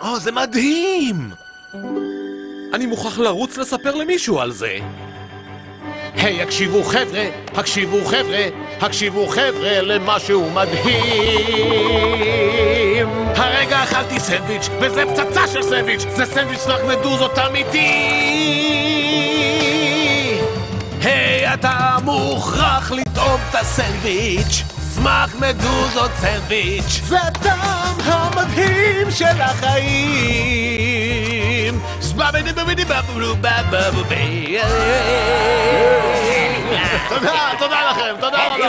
או, זה מדהים! אני מוכרח לרוץ לספר למישהו על זה. היי, הקשיבו חבר'ה, הקשיבו חבר'ה, הקשיבו חבר'ה למשהו מדהים. הרגע אכלתי סנדוויץ', וזה פצצה של סנדוויץ', זה סנדוויץ' סמך מדוזות אמיתי. היי, אתה מוכרח לטעום את הסנדוויץ', סמך מדוזות סנדוויץ', זה הטעם המדהים של החיים. תודה, תודה לכם, תודה רבה.